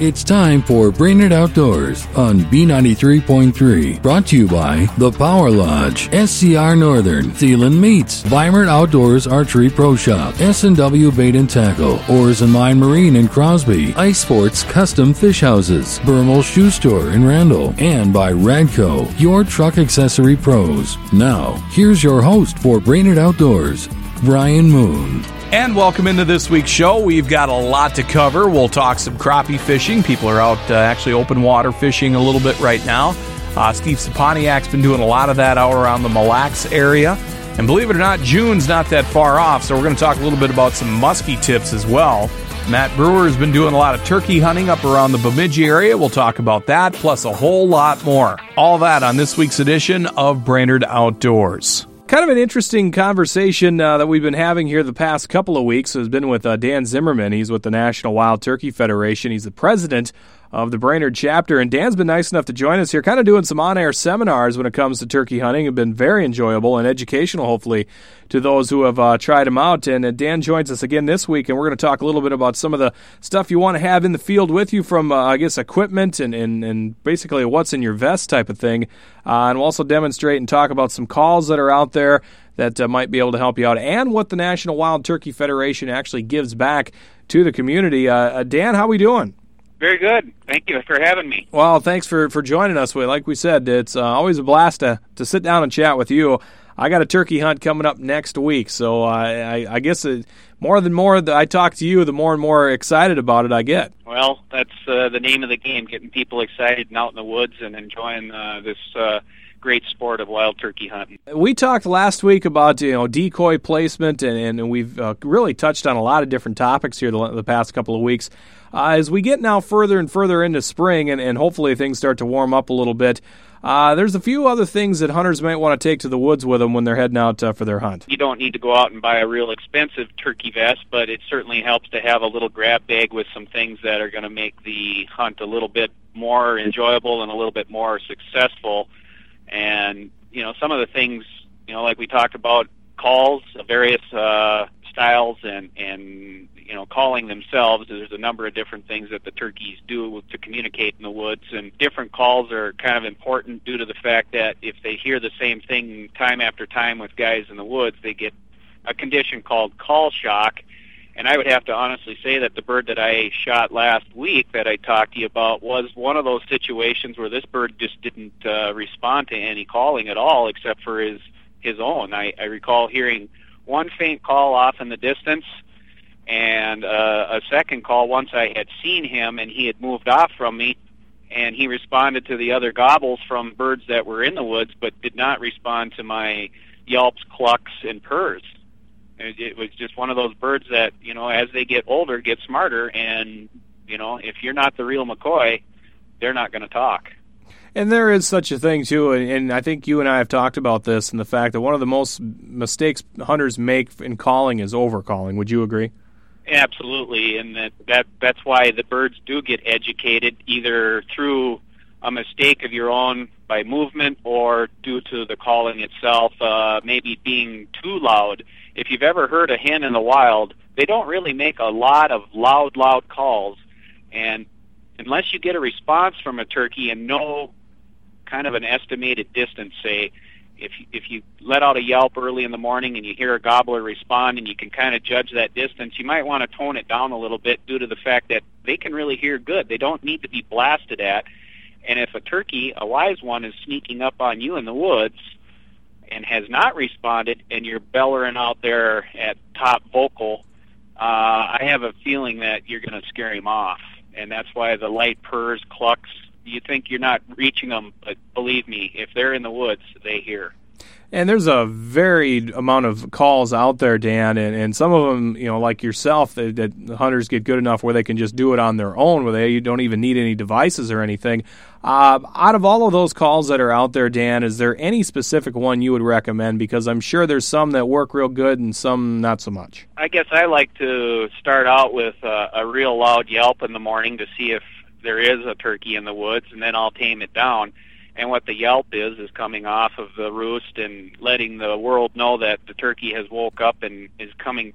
It's time for Brainerd Outdoors on B93.3. Brought to you by The Power Lodge, SCR Northern, Thielen Meats, Weimert Outdoors Archery Pro Shop, S&W Bait and Tackle, Oars and Mine Marine in Crosby, Ice Sports Custom Fish Houses, Bermal Shoe Store in Randall, and by Radco, your truck accessory pros. Now, here's your host for Brainerd Outdoors, Brian Moon. And welcome into this week's show. We've got a lot to cover. We'll talk some crappie fishing. People are out uh, actually open water fishing a little bit right now. Uh, Steve Saponiak's been doing a lot of that out around the Mille Lacs area. And believe it or not, June's not that far off, so we're going to talk a little bit about some muskie tips as well. Matt Brewer has been doing a lot of turkey hunting up around the Bemidji area. We'll talk about that, plus a whole lot more. All that on this week's edition of Brainerd Outdoors. Kind of an interesting conversation uh, that we've been having here the past couple of weeks has been with uh, Dan Zimmerman. He's with the National Wild Turkey Federation. He's the president of the Brainerd chapter. And Dan's been nice enough to join us here, kind of doing some on air seminars when it comes to turkey hunting. Have been very enjoyable and educational, hopefully, to those who have uh, tried them out. And uh, Dan joins us again this week, and we're going to talk a little bit about some of the stuff you want to have in the field with you from, uh, I guess, equipment and, and, and basically what's in your vest type of thing. Uh, and we'll also demonstrate and talk about some calls that are out there that uh, might be able to help you out and what the National Wild Turkey Federation actually gives back to the community. Uh, Dan, how are we doing? Very good. Thank you for having me. Well, thanks for, for joining us. We Like we said, it's uh, always a blast to, to sit down and chat with you. I got a turkey hunt coming up next week, so I, I, guess it, more than more that I talk to you, the more and more excited about it I get. Well, that's uh, the name of the game: getting people excited and out in the woods and enjoying uh, this uh, great sport of wild turkey hunting. We talked last week about you know decoy placement, and, and we've uh, really touched on a lot of different topics here the, the past couple of weeks. Uh, as we get now further and further into spring, and, and hopefully things start to warm up a little bit. Uh, there's a few other things that hunters might want to take to the woods with them when they're heading out uh, for their hunt. You don't need to go out and buy a real expensive turkey vest, but it certainly helps to have a little grab bag with some things that are going to make the hunt a little bit more enjoyable and a little bit more successful. And you know, some of the things, you know, like we talked about calls of various uh, styles and and you know calling themselves. There's a number of different things that the turkeys do to communicate in the woods, and different calls are kind of important due to the fact that if they hear the same thing time after time with guys in the woods, they get a condition called call shock. And I would have to honestly say that the bird that I shot last week that I talked to you about was one of those situations where this bird just didn't uh, respond to any calling at all except for his his own. I, I recall hearing one faint call off in the distance and uh, a second call once I had seen him and he had moved off from me and he responded to the other gobbles from birds that were in the woods but did not respond to my yelps, clucks, and purrs. It was just one of those birds that you know, as they get older, get smarter, and you know, if you're not the real McCoy, they're not going to talk. And there is such a thing too, and I think you and I have talked about this, and the fact that one of the most mistakes hunters make in calling is overcalling. Would you agree? Absolutely, and that, that that's why the birds do get educated either through a mistake of your own by movement or due to the calling itself, uh, maybe being too loud if you've ever heard a hen in the wild, they don't really make a lot of loud, loud calls. And unless you get a response from a turkey and know kind of an estimated distance, say, if if you let out a yelp early in the morning and you hear a gobbler respond and you can kind of judge that distance, you might want to tone it down a little bit due to the fact that they can really hear good. They don't need to be blasted at. And if a turkey, a wise one, is sneaking up on you in the woods, and has not responded, and you're bellowing out there at top vocal, uh, I have a feeling that you're going to scare him off, and that's why the light purrs, clucks. You think you're not reaching them, but believe me, if they're in the woods, they hear. And there's a varied amount of calls out there, Dan, and, and some of them, you know, like yourself, that, that hunters get good enough where they can just do it on their own, where they you don't even need any devices or anything. Uh, out of all of those calls that are out there, Dan, is there any specific one you would recommend? Because I'm sure there's some that work real good and some not so much. I guess I like to start out with a, a real loud yelp in the morning to see if there is a turkey in the woods, and then I'll tame it down and what the yelp is is coming off of the roost and letting the world know that the turkey has woke up and is coming,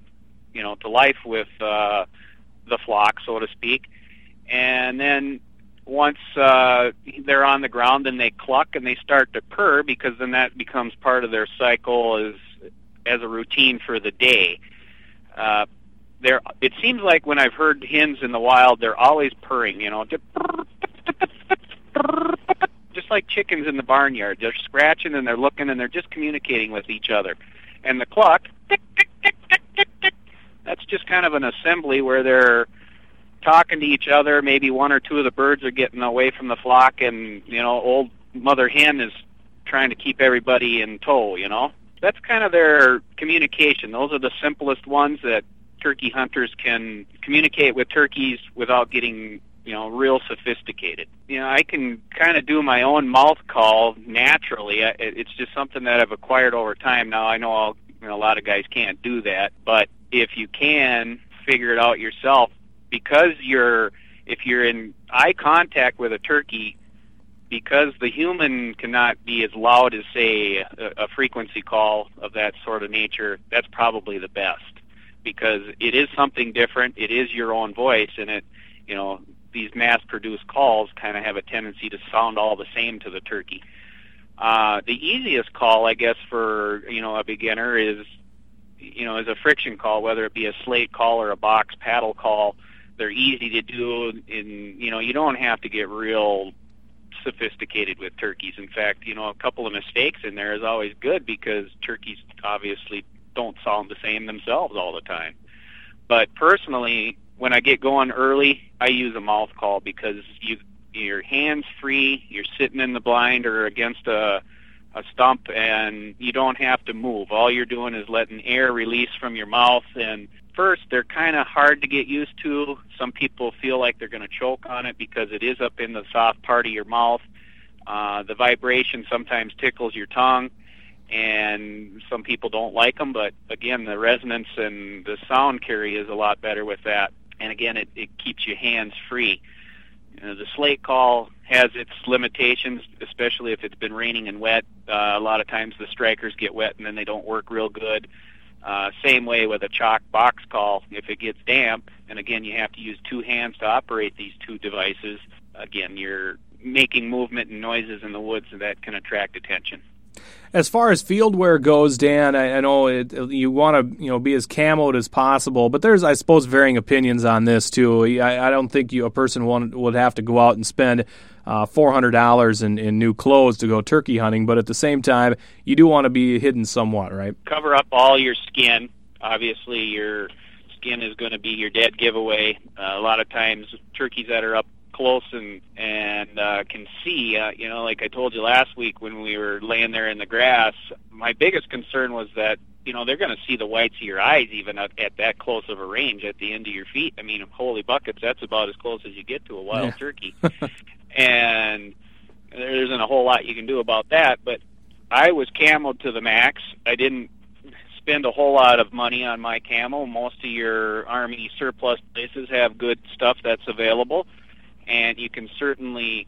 you know, to life with uh, the flock, so to speak. and then once uh, they're on the ground, then they cluck and they start to purr because then that becomes part of their cycle as as a routine for the day. Uh, there, it seems like when I've heard hens in the wild, they're always purring. You know, just like chickens in the barnyard. They're scratching and they're looking and they're just communicating with each other. And the cluck, that's just kind of an assembly where they're talking to each other. Maybe one or two of the birds are getting away from the flock, and you know, old mother hen is trying to keep everybody in tow. You know, that's kind of their communication. Those are the simplest ones that turkey hunters can communicate with turkeys without getting you know real sophisticated. You know, I can kind of do my own mouth call naturally. It's just something that I've acquired over time. Now I know I'll, you know, a lot of guys can't do that, but if you can figure it out yourself, because you're if you're in eye contact with a turkey because the human cannot be as loud as say a, a frequency call of that sort of nature that's probably the best because it is something different it is your own voice and it you know these mass produced calls kind of have a tendency to sound all the same to the turkey. Uh, the easiest call i guess for you know a beginner is you know is a friction call whether it be a slate call or a box paddle call. They're easy to do and you know you don't have to get real sophisticated with turkeys. In fact you know a couple of mistakes in there is always good because turkeys obviously don't sound the same themselves all the time. But personally when i get going early i use a mouth call because you your hands free you're sitting in the blind or against a a stump and you don't have to move all you're doing is letting air release from your mouth and first, they're kind of hard to get used to. Some people feel like they're going to choke on it because it is up in the soft part of your mouth. Uh, the vibration sometimes tickles your tongue, and some people don't like them. But again, the resonance and the sound carry is a lot better with that. And again, it, it keeps your hands free. You know, the slate call has its limitations, especially if it's been raining and wet. Uh, a lot of times the strikers get wet and then they don't work real good. Uh, same way with a chalk box call. If it gets damp, and again, you have to use two hands to operate these two devices. Again, you're making movement and noises in the woods that can attract attention. As far as field wear goes, Dan, I, I know it, you want to you know be as camoed as possible, but there's I suppose varying opinions on this too. I, I don't think you, a person would, would have to go out and spend uh, $400 in, in new clothes to go turkey hunting, but at the same time, you do want to be hidden somewhat, right? Cover up all your skin. Obviously, your skin is going to be your dead giveaway. Uh, a lot of times, turkeys that are up close and and uh, can see. Uh, you know, like I told you last week when we were laying there in the grass, my biggest concern was that you know they're going to see the whites of your eyes even at, at that close of a range at the end of your feet. I mean, holy buckets, that's about as close as you get to a wild yeah. turkey. and there isn't a whole lot you can do about that. But I was camoed to the max. I didn't spend a whole lot of money on my camo. Most of your army surplus places have good stuff that's available, and you can certainly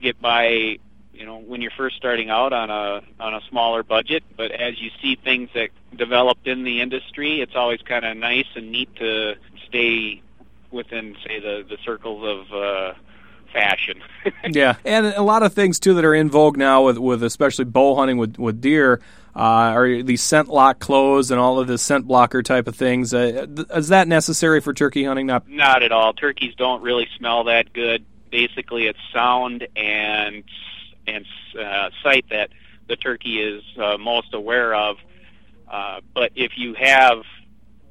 get by. You know, when you're first starting out on a on a smaller budget, but as you see things that developed in the industry, it's always kind of nice and neat to stay within, say, the the circles of uh, fashion. yeah, and a lot of things too that are in vogue now with with especially bow hunting with with deer. Uh, are these scent lock clothes and all of the scent blocker type of things? Uh, is that necessary for turkey hunting? Not, not at all. Turkeys don't really smell that good. Basically, it's sound and and uh, sight that the turkey is uh, most aware of. Uh, but if you have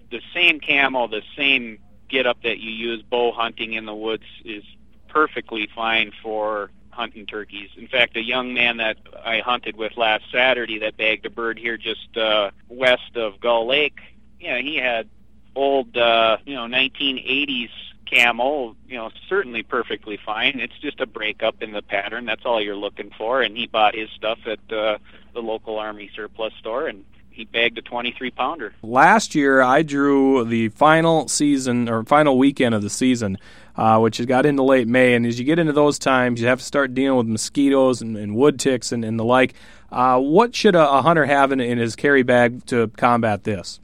the same camel, the same get up that you use bow hunting in the woods is perfectly fine for hunting turkeys. In fact, a young man that I hunted with last Saturday that bagged a bird here just uh, west of Gull Lake, yeah, he had old, uh, you know, 1980s camo, you know, certainly perfectly fine. It's just a breakup in the pattern. That's all you're looking for. And he bought his stuff at uh, the local Army surplus store, and he bagged a 23 pounder. Last year, I drew the final season or final weekend of the season uh, which has got into late May. And as you get into those times, you have to start dealing with mosquitoes and, and wood ticks and, and the like. Uh, what should a, a hunter have in, in his carry bag to combat this?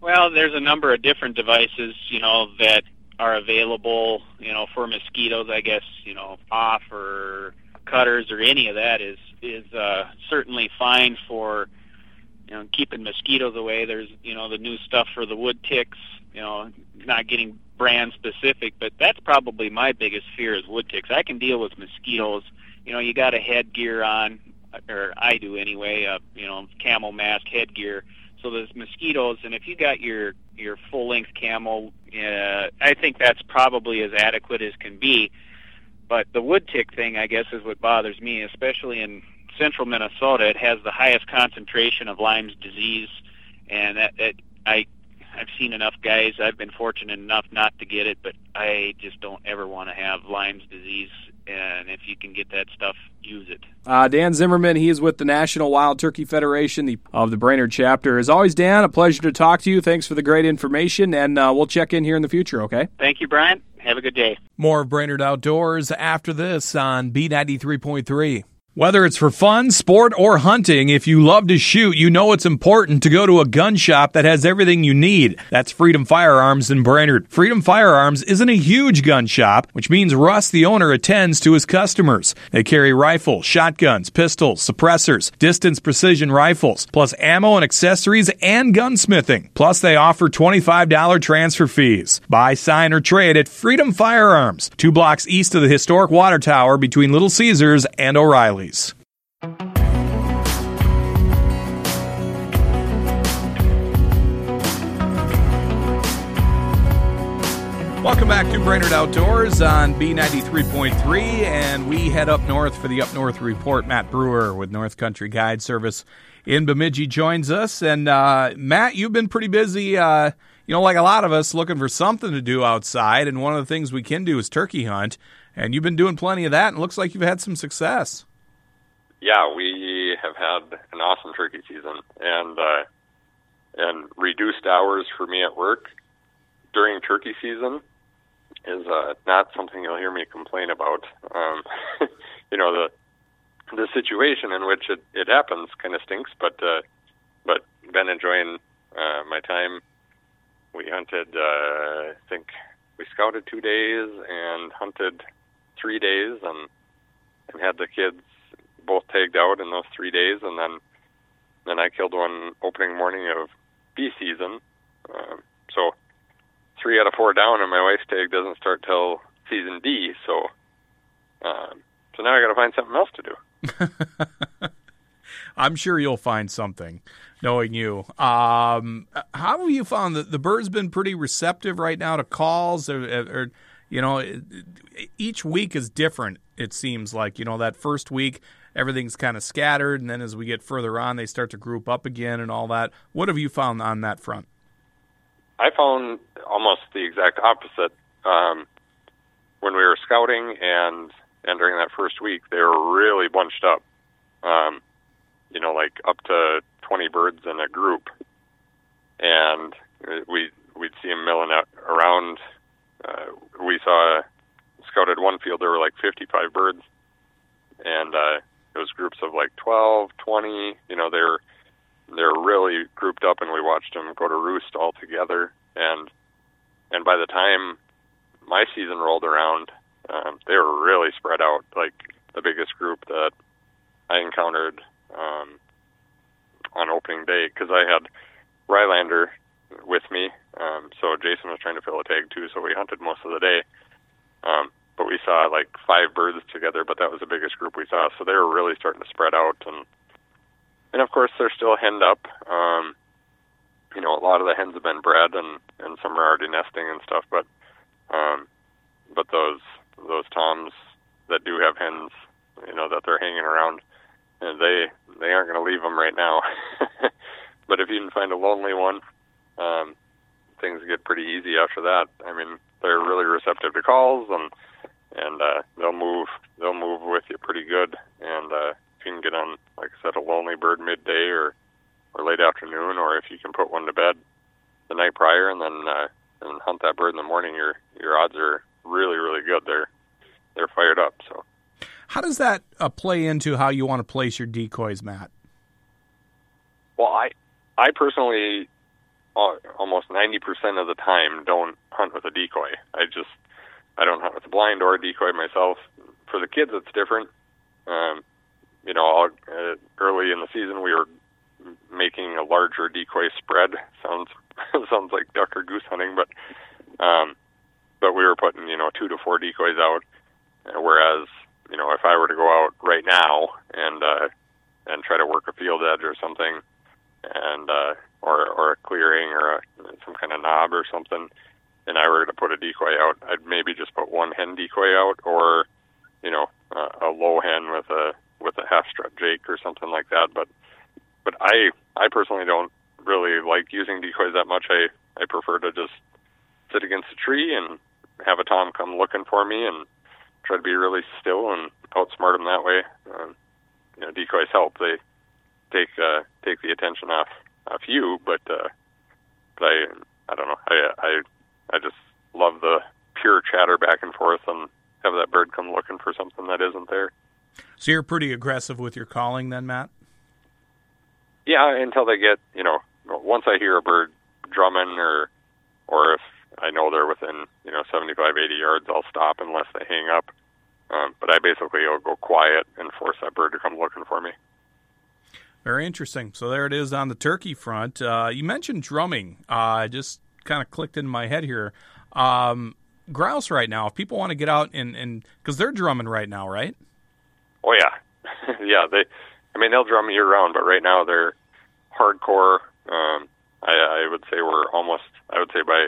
Well, there's a number of different devices, you know, that are available, you know, for mosquitoes, I guess, you know, off or cutters or any of that is is uh, certainly fine for you know keeping mosquitoes away. There's you know the new stuff for the wood ticks, you know, not getting brand specific, but that's probably my biggest fear is wood ticks. I can deal with mosquitoes. You know, you got a headgear on, or I do anyway. Uh, you know, camel mask headgear. So there's mosquitoes, and if you got your your full length camo, uh, I think that's probably as adequate as can be. But the wood tick thing, I guess, is what bothers me, especially in central Minnesota. It has the highest concentration of Lyme's disease, and that, that I I've seen enough guys. I've been fortunate enough not to get it, but I just don't ever want to have Lyme's disease. And if you can get that stuff, use it. Uh, Dan Zimmerman, he is with the National Wild Turkey Federation the, of the Brainerd chapter. As always, Dan, a pleasure to talk to you. Thanks for the great information, and uh, we'll check in here in the future, okay? Thank you, Brian. Have a good day. More of Brainerd Outdoors after this on B93.3. Whether it's for fun, sport, or hunting, if you love to shoot, you know it's important to go to a gun shop that has everything you need. That's Freedom Firearms in Brainerd. Freedom Firearms isn't a huge gun shop, which means Russ, the owner, attends to his customers. They carry rifles, shotguns, pistols, suppressors, distance precision rifles, plus ammo and accessories and gunsmithing. Plus, they offer $25 transfer fees. Buy, sign, or trade at Freedom Firearms, two blocks east of the historic water tower between Little Caesars and O'Reilly. Welcome back to Brainerd Outdoors on B93.3, and we head up north for the Up North Report. Matt Brewer with North Country Guide Service in Bemidji joins us. And uh, Matt, you've been pretty busy, uh, you know, like a lot of us, looking for something to do outside. And one of the things we can do is turkey hunt. And you've been doing plenty of that, and looks like you've had some success yeah, we have had an awesome turkey season and uh, and reduced hours for me at work during turkey season is uh, not something you'll hear me complain about. Um, you know the the situation in which it, it happens kind of stinks, but uh, but been enjoying uh, my time. We hunted, uh, I think we scouted two days and hunted three days, and and had the kids both tagged out in those three days, and then then I killed one opening morning of B season. Um, so three out of four down, and my wife's tag doesn't start till season D. So um, so now I got to find something else to do. I'm sure you'll find something, knowing you. Um, how have you found that the bird's been pretty receptive right now to calls, or, or you know, each week is different. It seems like you know that first week everything's kind of scattered, and then as we get further on, they start to group up again and all that. What have you found on that front? I found almost the exact opposite. Um, when we were scouting and and during that first week, they were really bunched up. Um, you know, like up to twenty birds in a group, and we we'd see them milling out around. Uh, we saw scouted one field there were like 55 birds, and uh, it was groups of like 12, 20. You know, they're they're really grouped up, and we watched them go to roost all together. And and by the time my season rolled around, um, they were really spread out. Like the biggest group that I encountered um, on opening day, because I had Rylander with me. Um, so Jason was trying to fill a tag too, so we hunted most of the day. Um, but we saw like five birds together, but that was the biggest group we saw. So they were really starting to spread out, and and of course they're still henned up. Um, you know, a lot of the hens have been bred, and and some are already nesting and stuff. But um, but those those toms that do have hens, you know, that they're hanging around, and they they aren't going to leave them right now. but if you can find a lonely one, um, things get pretty easy after that. I mean, they're really receptive to calls and and uh, they'll move they'll move with you pretty good. And uh, if you can get on, like I said, a lonely bird midday or or late afternoon, or if you can put one to bed the night prior and then uh, and hunt that bird in the morning, your your odds are really really good. They're they're fired up. So, how does that uh, play into how you want to place your decoys, Matt? Well, I I personally almost ninety percent of the time don't hunt with a decoy. I just I don't hunt with a blind or a decoy myself. For the kids, it's different. Um, you know, all, uh, early in the season, we were making a larger decoy spread. Sounds sounds like duck or goose hunting, but um, but we were putting you know two to four decoys out. Whereas you know if I were to go out right now and uh, and try to work a field edge or something, and uh, or or a clearing or a, some kind of knob or something, and I were to put a decoy out, I'd maybe just put one hen decoy out, or you know uh, a low hen with a with a half strut Jake or something like that. But but I I personally don't really like using decoys that much. I I prefer to just sit against a tree and have a tom come looking for me and try to be really still and outsmart them that way. Um, you know, decoys help. They take uh, take the attention off off you, but uh, but I I don't know. I I I just love the pure chatter back and forth and have that bird come looking for something that isn't there. So you're pretty aggressive with your calling, then, Matt? Yeah, until they get you know. Once I hear a bird drumming, or or if I know they're within you know 75, 80 yards, I'll stop unless they hang up. Um, but I basically will go quiet and force that bird to come looking for me. Very interesting. So there it is on the turkey front. Uh, you mentioned drumming. Uh, just kind of clicked in my head here. Um, grouse right now. If people want to get out and and because they're drumming right now, right? Oh yeah, yeah. They, I mean, they'll drum year round, but right now they're hardcore. Um, I, I would say we're almost. I would say by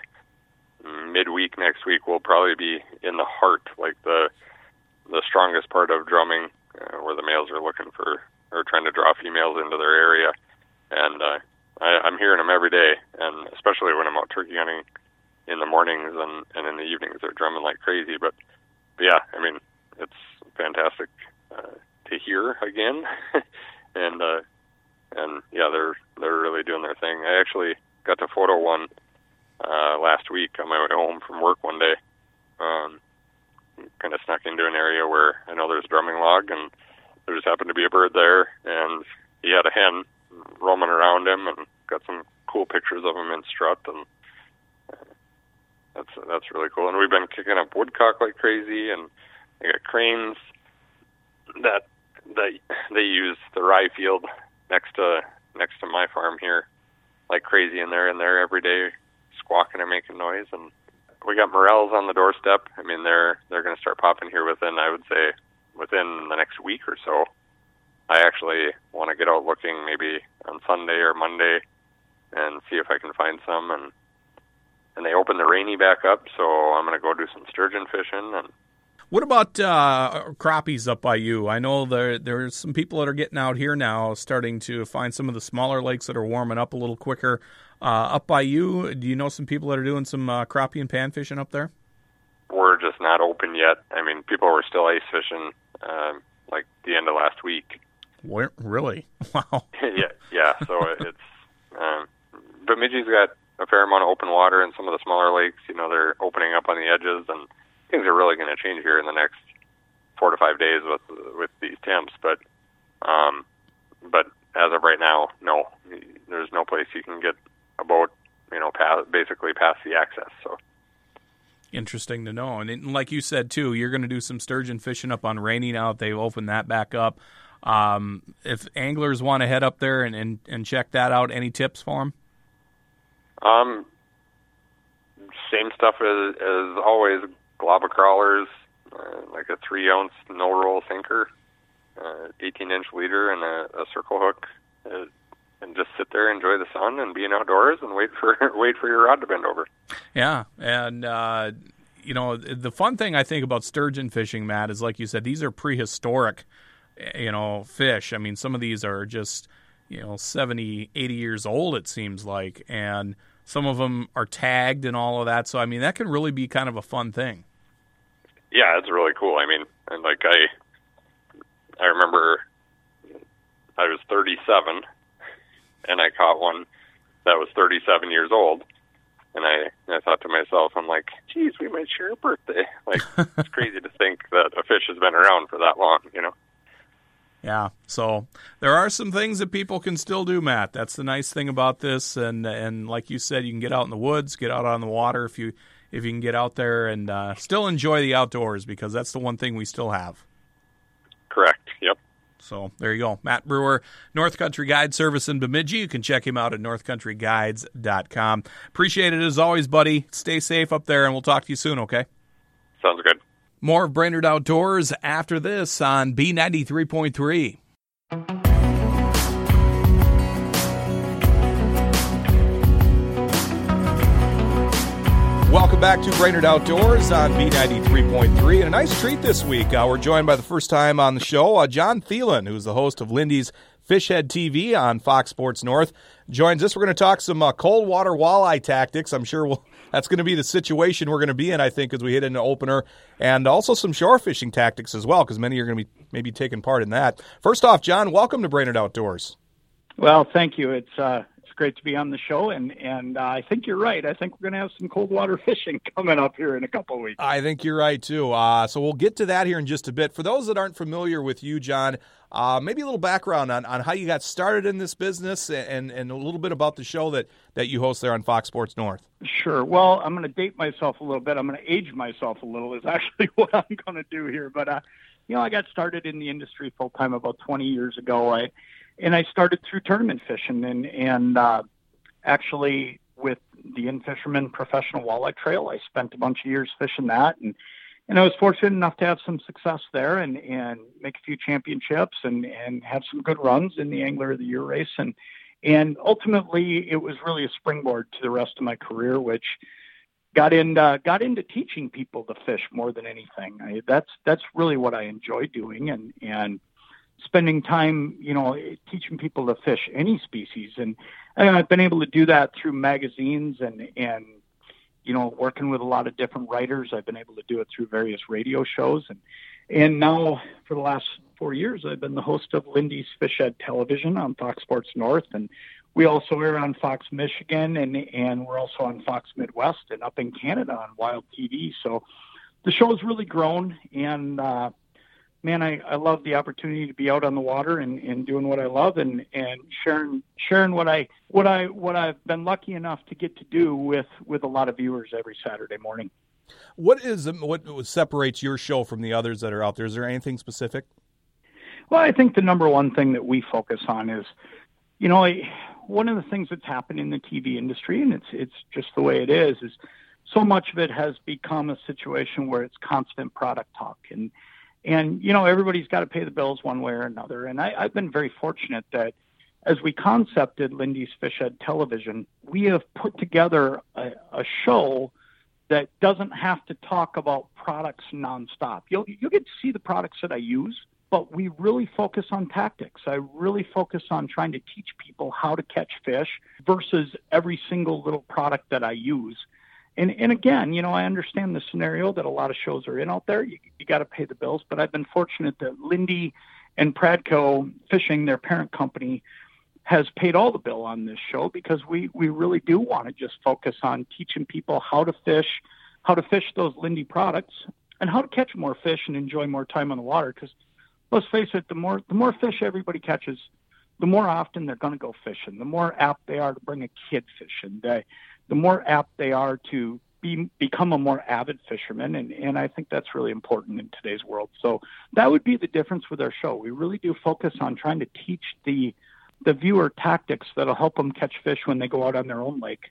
midweek next week we'll probably be in the heart, like the the strongest part of drumming, uh, where the males are looking for or trying to draw females into their area, and uh, I, I'm hearing them every day, and especially when I'm out turkey hunting in the mornings and and in the evenings, they're drumming like crazy. But, but yeah, I mean, it's fantastic uh, to hear again, and uh, and yeah, they're they're really doing their thing. I actually got to photo one uh, last week on my way home from work one day. Um, kind of snuck into an area where I know there's drumming log, and there just happened to be a bird there, and he had a hen roaming around him, and got some cool pictures of him in strut, and uh, that's that's really cool. And we've been kicking up woodcock like crazy, and I got cranes that that they use the rye field next to next to my farm here like crazy, and they're in there every day squawking and making noise, and we got morels on the doorstep. I mean, they're they're going to start popping here within, I would say, within the next week or so. I actually want to get out looking maybe on Sunday or Monday and see if I can find some. And and they open the rainy back up, so I'm going to go do some sturgeon fishing. And what about uh, crappies up by you? I know there there's some people that are getting out here now, starting to find some of the smaller lakes that are warming up a little quicker. Uh, up by you, do you know some people that are doing some uh, crappie and pan fishing up there? We're just not open yet. I mean, people were still ice fishing um, like the end of last week. Where, really? Wow. yeah, yeah. So it's um, Bemidji's got a fair amount of open water, and some of the smaller lakes, you know, they're opening up on the edges, and things are really going to change here in the next four to five days with with these temps. But um, but as of right now, no, there's no place you can get a boat, you know past, basically past the access. So interesting to know. And like you said too, you're going to do some sturgeon fishing up on Rainy now. If they open that back up, um, if anglers want to head up there and, and, and check that out, any tips for them? Um, same stuff as as always. Glob crawlers, uh, like a three ounce no roll sinker, uh, 18 inch leader, and a, a circle hook. Uh, and just sit there, enjoy the sun, and be outdoors, and wait for wait for your rod to bend over. Yeah, and uh, you know the fun thing I think about sturgeon fishing, Matt, is like you said, these are prehistoric, you know, fish. I mean, some of these are just you know 70, 80 years old. It seems like, and some of them are tagged and all of that. So I mean, that can really be kind of a fun thing. Yeah, it's really cool. I mean, and like I, I remember I was 37 and I caught one that was 37 years old. And I, I thought to myself, I'm like, geez, we might share a birthday. Like, it's crazy to think that a fish has been around for that long, you know? Yeah. So there are some things that people can still do, Matt. That's the nice thing about this. And, and like you said, you can get out in the woods, get out on the water if you, if you can get out there and uh, still enjoy the outdoors because that's the one thing we still have. Correct. Yep. So there you go. Matt Brewer, North Country Guide Service in Bemidji. You can check him out at northcountryguides.com. Appreciate it as always, buddy. Stay safe up there, and we'll talk to you soon, okay? Sounds good. More of Brainerd Outdoors after this on B93.3. Welcome back to Brainerd Outdoors on B93.3. And a nice treat this week. Uh, we're joined by the first time on the show, uh, John Thelen, who's the host of Lindy's Fish Ed TV on Fox Sports North. Joins us. We're going to talk some uh, cold water walleye tactics. I'm sure we'll, that's going to be the situation we're going to be in, I think, as we hit into opener. And also some shore fishing tactics as well, because many are going to be maybe taking part in that. First off, John, welcome to Brainerd Outdoors. Well, thank you. It's uh, great to be on the show, and and uh, I think you're right. I think we're going to have some cold water fishing coming up here in a couple of weeks. I think you're right too. Uh, so we'll get to that here in just a bit. For those that aren't familiar with you, John, uh, maybe a little background on, on how you got started in this business, and and a little bit about the show that that you host there on Fox Sports North. Sure. Well, I'm going to date myself a little bit. I'm going to age myself a little. Is actually what I'm going to do here, but. Uh, you know, I got started in the industry full time about 20 years ago. I and I started through tournament fishing and and uh, actually with the In Fisherman Professional Walleye Trail. I spent a bunch of years fishing that, and and I was fortunate enough to have some success there and and make a few championships and and have some good runs in the Angler of the Year race and and ultimately it was really a springboard to the rest of my career, which got in uh, got into teaching people to fish more than anything. I, that's that's really what I enjoy doing and and spending time, you know, teaching people to fish any species. And, and I've been able to do that through magazines and, and, you know, working with a lot of different writers. I've been able to do it through various radio shows. And, and now for the last four years, I've been the host of Lindy's Fish Ed Television on Fox Sports North. And we also air on Fox Michigan and, and we're also on Fox Midwest and up in Canada on Wild TV. So the show's really grown and, uh, man, I, I love the opportunity to be out on the water and, and doing what I love and, and sharing sharing what I what I what I've been lucky enough to get to do with with a lot of viewers every Saturday morning. What is um, what separates your show from the others that are out there? Is there anything specific? Well, I think the number one thing that we focus on is, you know, one of the things that's happened in the TV industry, and it's it's just the way it is, is so much of it has become a situation where it's constant product talk and and you know everybody's got to pay the bills one way or another. And I, i've been very fortunate that as we concepted lindy's fish ed television we have put together a, a show that doesn't have to talk about products nonstop. You'll you get to see the products that i use but we really focus on tactics. I really focus on trying to teach people how to catch fish versus every single little product that I use and and again, you know, I understand the scenario that a lot of shows are in out there. You, you got to pay the bills, but I've been fortunate that Lindy and Pradco Fishing, their parent company, has paid all the bill on this show because we we really do want to just focus on teaching people how to fish, how to fish those Lindy products, and how to catch more fish and enjoy more time on the water. Because let's face it, the more the more fish everybody catches, the more often they're going to go fishing. The more apt they are to bring a kid fishing. They the more apt they are to be, become a more avid fisherman. And, and I think that's really important in today's world. So that would be the difference with our show. We really do focus on trying to teach the, the viewer tactics that'll help them catch fish when they go out on their own lake.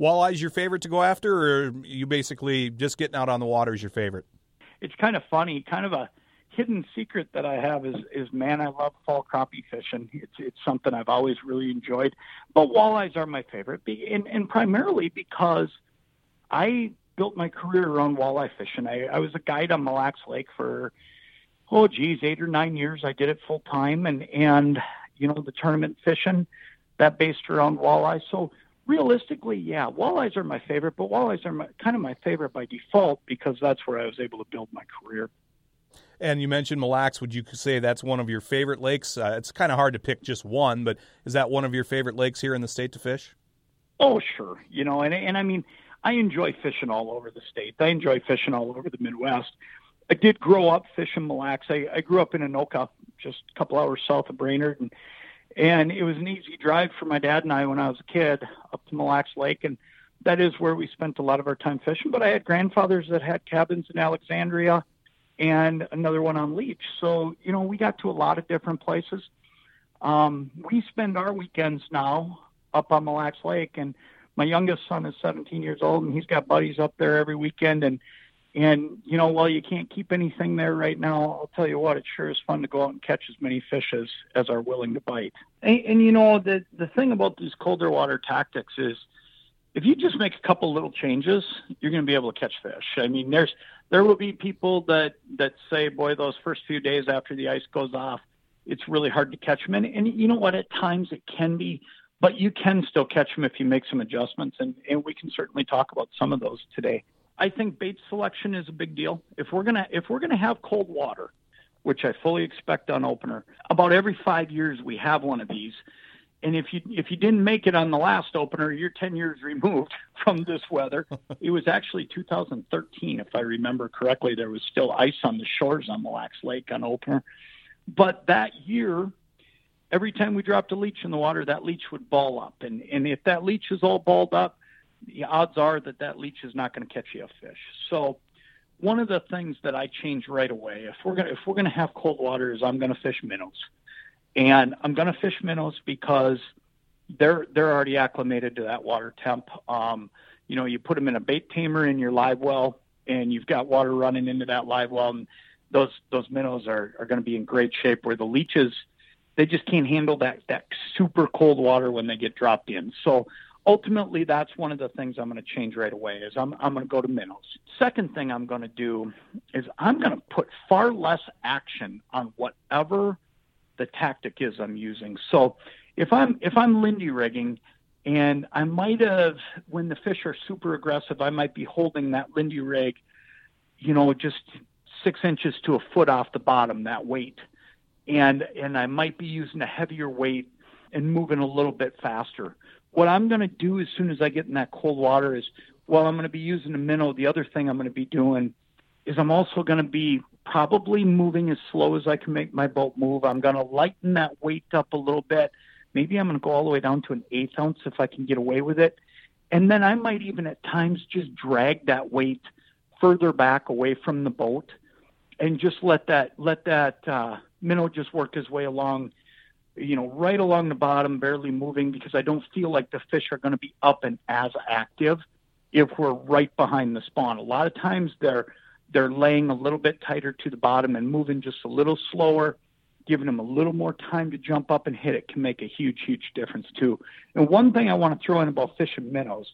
Walleye's your favorite to go after, or you basically just getting out on the water is your favorite? It's kind of funny, kind of a hidden secret that I have is is man, I love fall crappie fishing. It's it's something I've always really enjoyed. But walleyes are my favorite, and, and primarily because I built my career around walleye fishing. I, I was a guide on Mille Lacs Lake for oh geez, eight or nine years. I did it full time, and and you know the tournament fishing that based around walleye. So realistically, yeah, walleyes are my favorite, but walleyes are my, kind of my favorite by default because that's where I was able to build my career. And you mentioned Mille Lacs. Would you say that's one of your favorite lakes? Uh, it's kind of hard to pick just one, but is that one of your favorite lakes here in the state to fish? Oh, sure. You know, and and I mean, I enjoy fishing all over the state. I enjoy fishing all over the Midwest. I did grow up fishing Mille Lacs. I, I grew up in Anoka, just a couple hours south of Brainerd, and and it was an easy drive for my dad and I when I was a kid up to Mille Lacs Lake. And that is where we spent a lot of our time fishing. But I had grandfathers that had cabins in Alexandria and another one on Leech. So, you know, we got to a lot of different places. Um, we spend our weekends now up on Mille Lacs Lake, and my youngest son is 17 years old, and he's got buddies up there every weekend. And and you know, while you can't keep anything there right now, I'll tell you what, it sure is fun to go out and catch as many fish as, as are willing to bite. And, and you know, the the thing about these colder water tactics is, if you just make a couple little changes, you're going to be able to catch fish. I mean, there's there will be people that that say, boy, those first few days after the ice goes off, it's really hard to catch them. And, and you know what? At times it can be, but you can still catch them if you make some adjustments. And, and we can certainly talk about some of those today. I think bait selection is a big deal. If we're gonna if we're gonna have cold water, which I fully expect on opener, about every five years we have one of these. And if you if you didn't make it on the last opener, you're 10 years removed from this weather. it was actually 2013, if I remember correctly. There was still ice on the shores on Mille Lacs Lake on opener. But that year, every time we dropped a leech in the water, that leech would ball up. And, and if that leech is all balled up, the odds are that that leech is not going to catch you a fish. So one of the things that I change right away, if we're gonna if we're gonna have cold water, is I'm going to fish minnows, and I'm going to fish minnows because they're they're already acclimated to that water temp. Um, you know, you put them in a bait tamer in your live well, and you've got water running into that live well, and those those minnows are are going to be in great shape. Where the leeches, they just can't handle that that super cold water when they get dropped in. So ultimately that's one of the things I'm going to change right away is I'm, I'm going to go to minnows. Second thing I'm going to do is I'm going to put far less action on whatever the tactic is I'm using. So if I'm if I'm Lindy rigging and I might have when the fish are super aggressive, I might be holding that Lindy rig, you know, just six inches to a foot off the bottom, that weight. And and I might be using a heavier weight and moving a little bit faster what I'm going to do as soon as I get in that cold water is, well, I'm going to be using a minnow. The other thing I'm going to be doing is I'm also going to be probably moving as slow as I can make my boat move. I'm going to lighten that weight up a little bit. Maybe I'm going to go all the way down to an eighth ounce if I can get away with it. And then I might even at times just drag that weight further back away from the boat and just let that let that uh, minnow just work his way along you know, right along the bottom, barely moving because I don't feel like the fish are going to be up and as active if we're right behind the spawn. A lot of times they're they're laying a little bit tighter to the bottom and moving just a little slower, giving them a little more time to jump up and hit it can make a huge, huge difference too. And one thing I want to throw in about fishing minnows,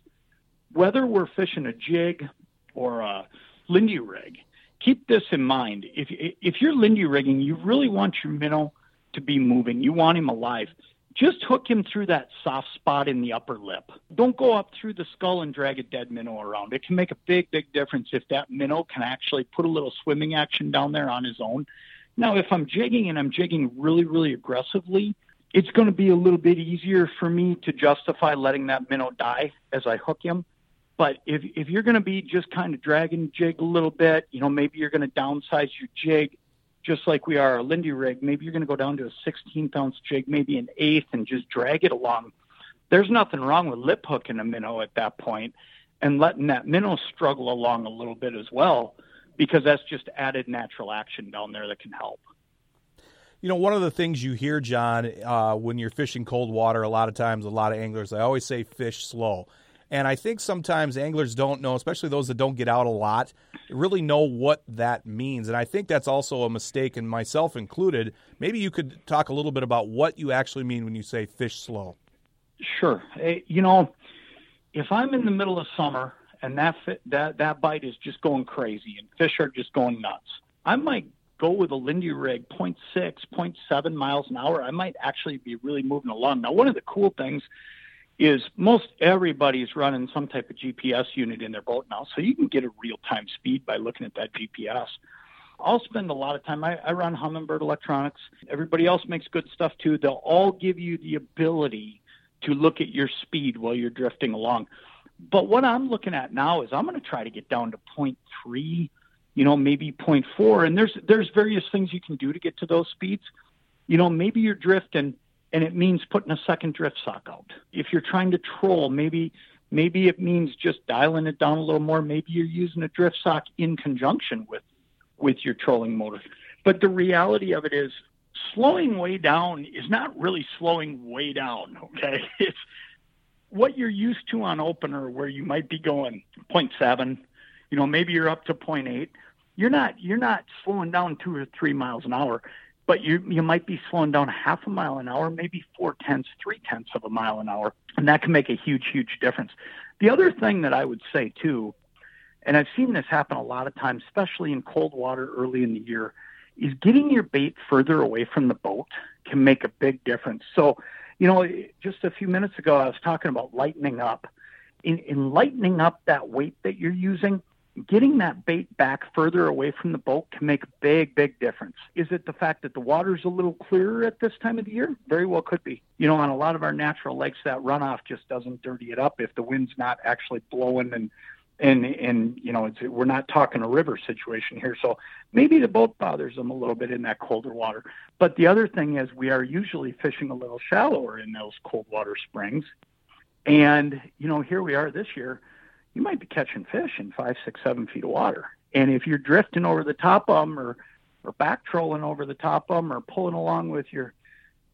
whether we're fishing a jig or a Lindy rig, keep this in mind. If if you're Lindy rigging, you really want your minnow to be moving. You want him alive. Just hook him through that soft spot in the upper lip. Don't go up through the skull and drag a dead minnow around. It can make a big, big difference if that minnow can actually put a little swimming action down there on his own. Now, if I'm jigging and I'm jigging really, really aggressively, it's going to be a little bit easier for me to justify letting that minnow die as I hook him. But if if you're going to be just kind of dragging jig a little bit, you know, maybe you're going to downsize your jig just like we are a Lindy rig, maybe you're going to go down to a 16th ounce jig, maybe an eighth, and just drag it along. There's nothing wrong with lip hooking a minnow at that point and letting that minnow struggle along a little bit as well, because that's just added natural action down there that can help. You know, one of the things you hear, John, uh, when you're fishing cold water, a lot of times, a lot of anglers, I always say fish slow. And I think sometimes anglers don't know, especially those that don't get out a lot, really know what that means. And I think that's also a mistake, and myself included. Maybe you could talk a little bit about what you actually mean when you say fish slow. Sure. Eh, you know, if I'm in the middle of summer and that that that bite is just going crazy and fish are just going nuts, I might go with a Lindy rig 0.6, 0.7 miles an hour. I might actually be really moving along. Now, one of the cool things is most everybody's running some type of GPS unit in their boat now, so you can get a real time speed by looking at that GPS. I'll spend a lot of time. I, I run Humminbird Electronics. Everybody else makes good stuff too. They'll all give you the ability to look at your speed while you're drifting along. But what I'm looking at now is I'm going to try to get down to 0.3, you know, maybe 0.4. And there's there's various things you can do to get to those speeds. You know, maybe you're drifting and it means putting a second drift sock out. If you're trying to troll, maybe Maybe it means just dialing it down a little more. Maybe you're using a drift sock in conjunction with with your trolling motor. But the reality of it is slowing way down is not really slowing way down, okay? It's what you're used to on opener where you might be going 0.7, you know, maybe you're up to 0.8. You're not you're not slowing down 2 or 3 miles an hour, but you you might be slowing down half a mile an hour, maybe four tenths, three tenths of a mile an hour, and that can make a huge huge difference. The other thing that I would say too, and I've seen this happen a lot of times, especially in cold water early in the year, is getting your bait further away from the boat can make a big difference. So, you know, just a few minutes ago, I was talking about lightening up. In, in lightening up that weight that you're using, getting that bait back further away from the boat can make a big, big difference. Is it the fact that the water's a little clearer at this time of the year? Very well could be. You know, on a lot of our natural lakes, that runoff just doesn't dirty it up if the wind's not actually blowing and and and you know it's, we're not talking a river situation here so maybe the boat bothers them a little bit in that colder water but the other thing is we are usually fishing a little shallower in those cold water springs and you know here we are this year you might be catching fish in five six seven feet of water and if you're drifting over the top of them or or back trolling over the top of them or pulling along with your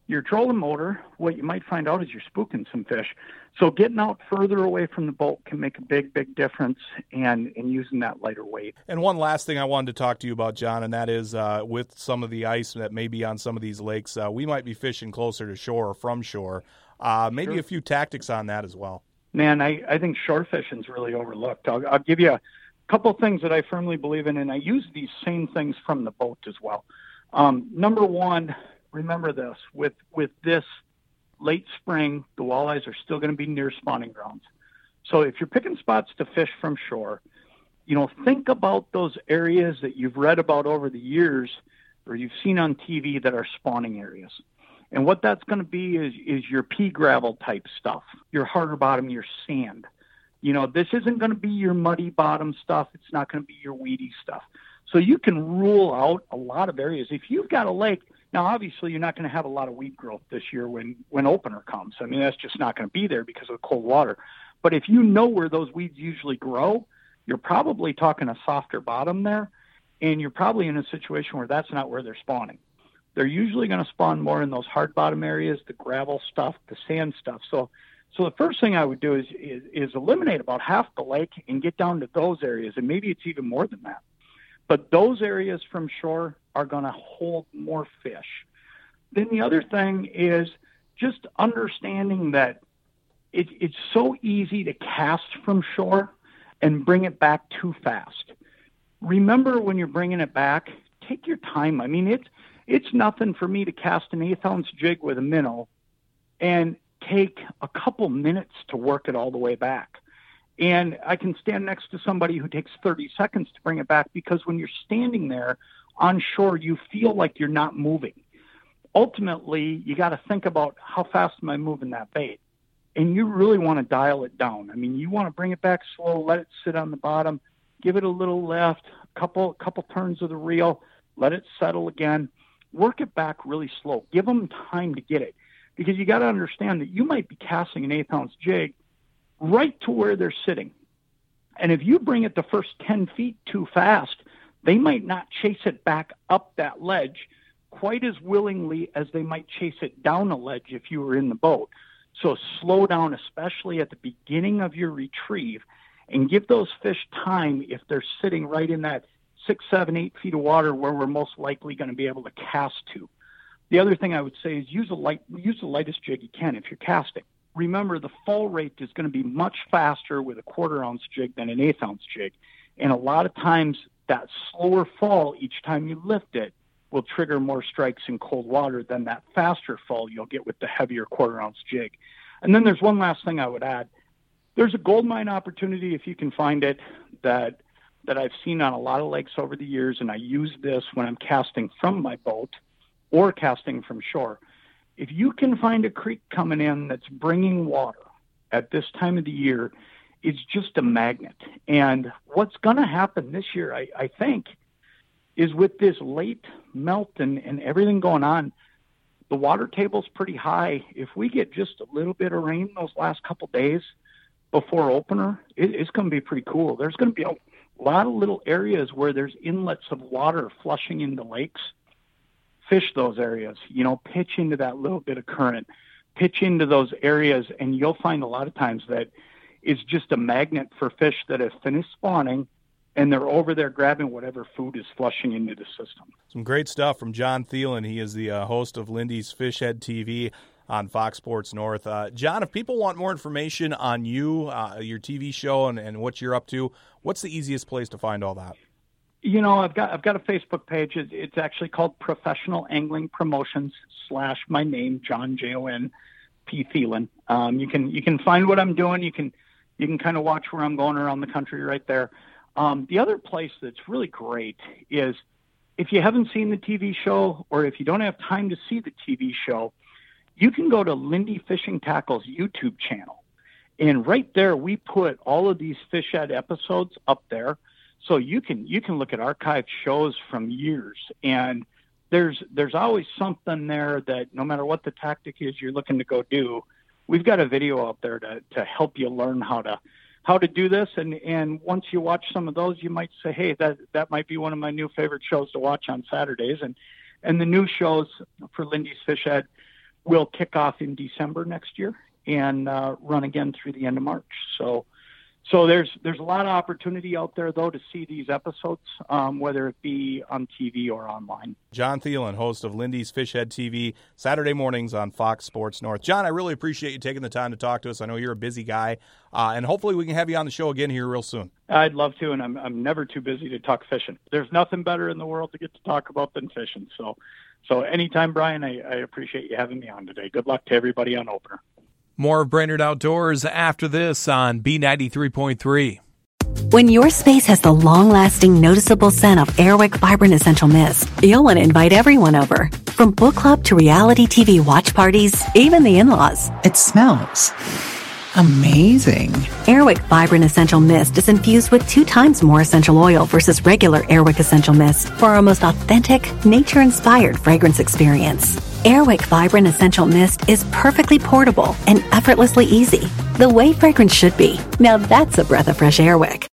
your trolling motor, what you might find out is you're spooking some fish. So getting out further away from the boat can make a big, big difference and, and using that lighter weight. And one last thing I wanted to talk to you about, John, and that is uh, with some of the ice that may be on some of these lakes, uh, we might be fishing closer to shore or from shore. Uh, maybe sure. a few tactics on that as well. Man, I, I think shore fishing is really overlooked. I'll, I'll give you a couple things that I firmly believe in, and I use these same things from the boat as well. Um, number one, remember this with with this late spring, the walleyes are still going to be near spawning grounds. So if you're picking spots to fish from shore, you know, think about those areas that you've read about over the years or you've seen on TV that are spawning areas. And what that's going to be is is your pea gravel type stuff, your harder bottom, your sand. You know, this isn't going to be your muddy bottom stuff. It's not going to be your weedy stuff. So you can rule out a lot of areas. If you've got a lake, now, obviously, you're not going to have a lot of weed growth this year when when opener comes. I mean, that's just not going to be there because of the cold water. But if you know where those weeds usually grow, you're probably talking a softer bottom there, and you're probably in a situation where that's not where they're spawning. They're usually going to spawn more in those hard bottom areas, the gravel stuff, the sand stuff. So, so the first thing I would do is, is is eliminate about half the lake and get down to those areas, and maybe it's even more than that. But those areas from shore are going to hold more fish. Then the other thing is just understanding that it, it's so easy to cast from shore and bring it back too fast. Remember when you're bringing it back, take your time. I mean, it's it's nothing for me to cast an eighth ounce jig with a minnow and take a couple minutes to work it all the way back. And I can stand next to somebody who takes 30 seconds to bring it back because when you're standing there on shore, you feel like you're not moving. Ultimately, you got to think about how fast am I moving that bait? And you really want to dial it down. I mean, you want to bring it back slow, let it sit on the bottom, give it a little left, a couple couple turns of the reel, let it settle again. Work it back really slow. Give them time to get it. Because you got to understand that you might be casting an eighth ounce jig right to where they're sitting. And if you bring it the first 10 feet too fast, they might not chase it back up that ledge quite as willingly as they might chase it down a ledge if you were in the boat. So slow down, especially at the beginning of your retrieve, and give those fish time if they're sitting right in that six, seven, eight feet of water where we're most likely going to be able to cast to. The other thing I would say is use a light, use the lightest jig you can if you're casting remember the fall rate is going to be much faster with a quarter ounce jig than an eighth ounce jig. And a lot of times that slower fall each time you lift it will trigger more strikes in cold water than that faster fall you'll get with the heavier quarter ounce jig. And then there's one last thing I would add. There's a gold mine opportunity if you can find it that that I've seen on a lot of lakes over the years, and I use this when I'm casting from my boat or casting from shore if you can find a creek coming in that's bringing water at this time of the year, it's just a magnet. And what's going to happen this year, I, I think, is with this late melt and, and everything going on, the water table's pretty high. If we get just a little bit of rain those last couple days, before opener, it, it's going to be pretty cool. There's going to be a lot of little areas where there's inlets of water flushing into lakes. Fish those areas, you know, pitch into that little bit of current, pitch into those areas, and you'll find a lot of times that it's just a magnet for fish that have finished spawning and they're over there grabbing whatever food is flushing into the system. Some great stuff from John Thelen. He is the uh, host of Lindy's Fish Ed TV on Fox Sports North. Uh, John, if people want more information on you, uh, your TV show, and, and what you're up to, what's the easiest place to find all that? You know, I've got I've got a Facebook page. It's actually called Professional Angling Promotions slash my name John J O N P Thelen. Um, you can you can find what I'm doing. You can you can kind of watch where I'm going around the country right there. Um, the other place that's really great is if you haven't seen the TV show or if you don't have time to see the TV show, you can go to Lindy Fishing Tackle's YouTube channel. And right there, we put all of these fish ed episodes up there. So you can you can look at archived shows from years, and there's there's always something there that no matter what the tactic is you're looking to go do, we've got a video up there to to help you learn how to how to do this. And and once you watch some of those, you might say, hey, that that might be one of my new favorite shows to watch on Saturdays. And and the new shows for Lindy's Fish Ed will kick off in December next year and uh, run again through the end of March. So, so there's there's a lot of opportunity out there though to see these episodes, um, whether it be on TV or online. John Thelen, host of Lindy's Fish Ed TV, Saturday mornings on Fox Sports North. John, I really appreciate you taking the time to talk to us. I know you're a busy guy, uh, and hopefully we can have you on the show again here real soon. I'd love to, and I'm I'm never too busy to talk fishing. There's nothing better in the world to get to talk about than fishing. So so anytime, Brian, I, I appreciate you having me on today. Good luck to everybody on opener. More of Brainerd Outdoors after this on B93.3. When your space has the long lasting, noticeable scent of Airwick Vibrant Essential Mist, you'll want to invite everyone over. From book club to reality TV watch parties, even the in laws. It smells amazing. Airwick Vibrant Essential Mist is infused with two times more essential oil versus regular Airwick Essential Mist for our most authentic, nature inspired fragrance experience. Airwick Vibrant Essential Mist is perfectly portable and effortlessly easy, the way fragrance should be. Now that's a breath of fresh Airwick.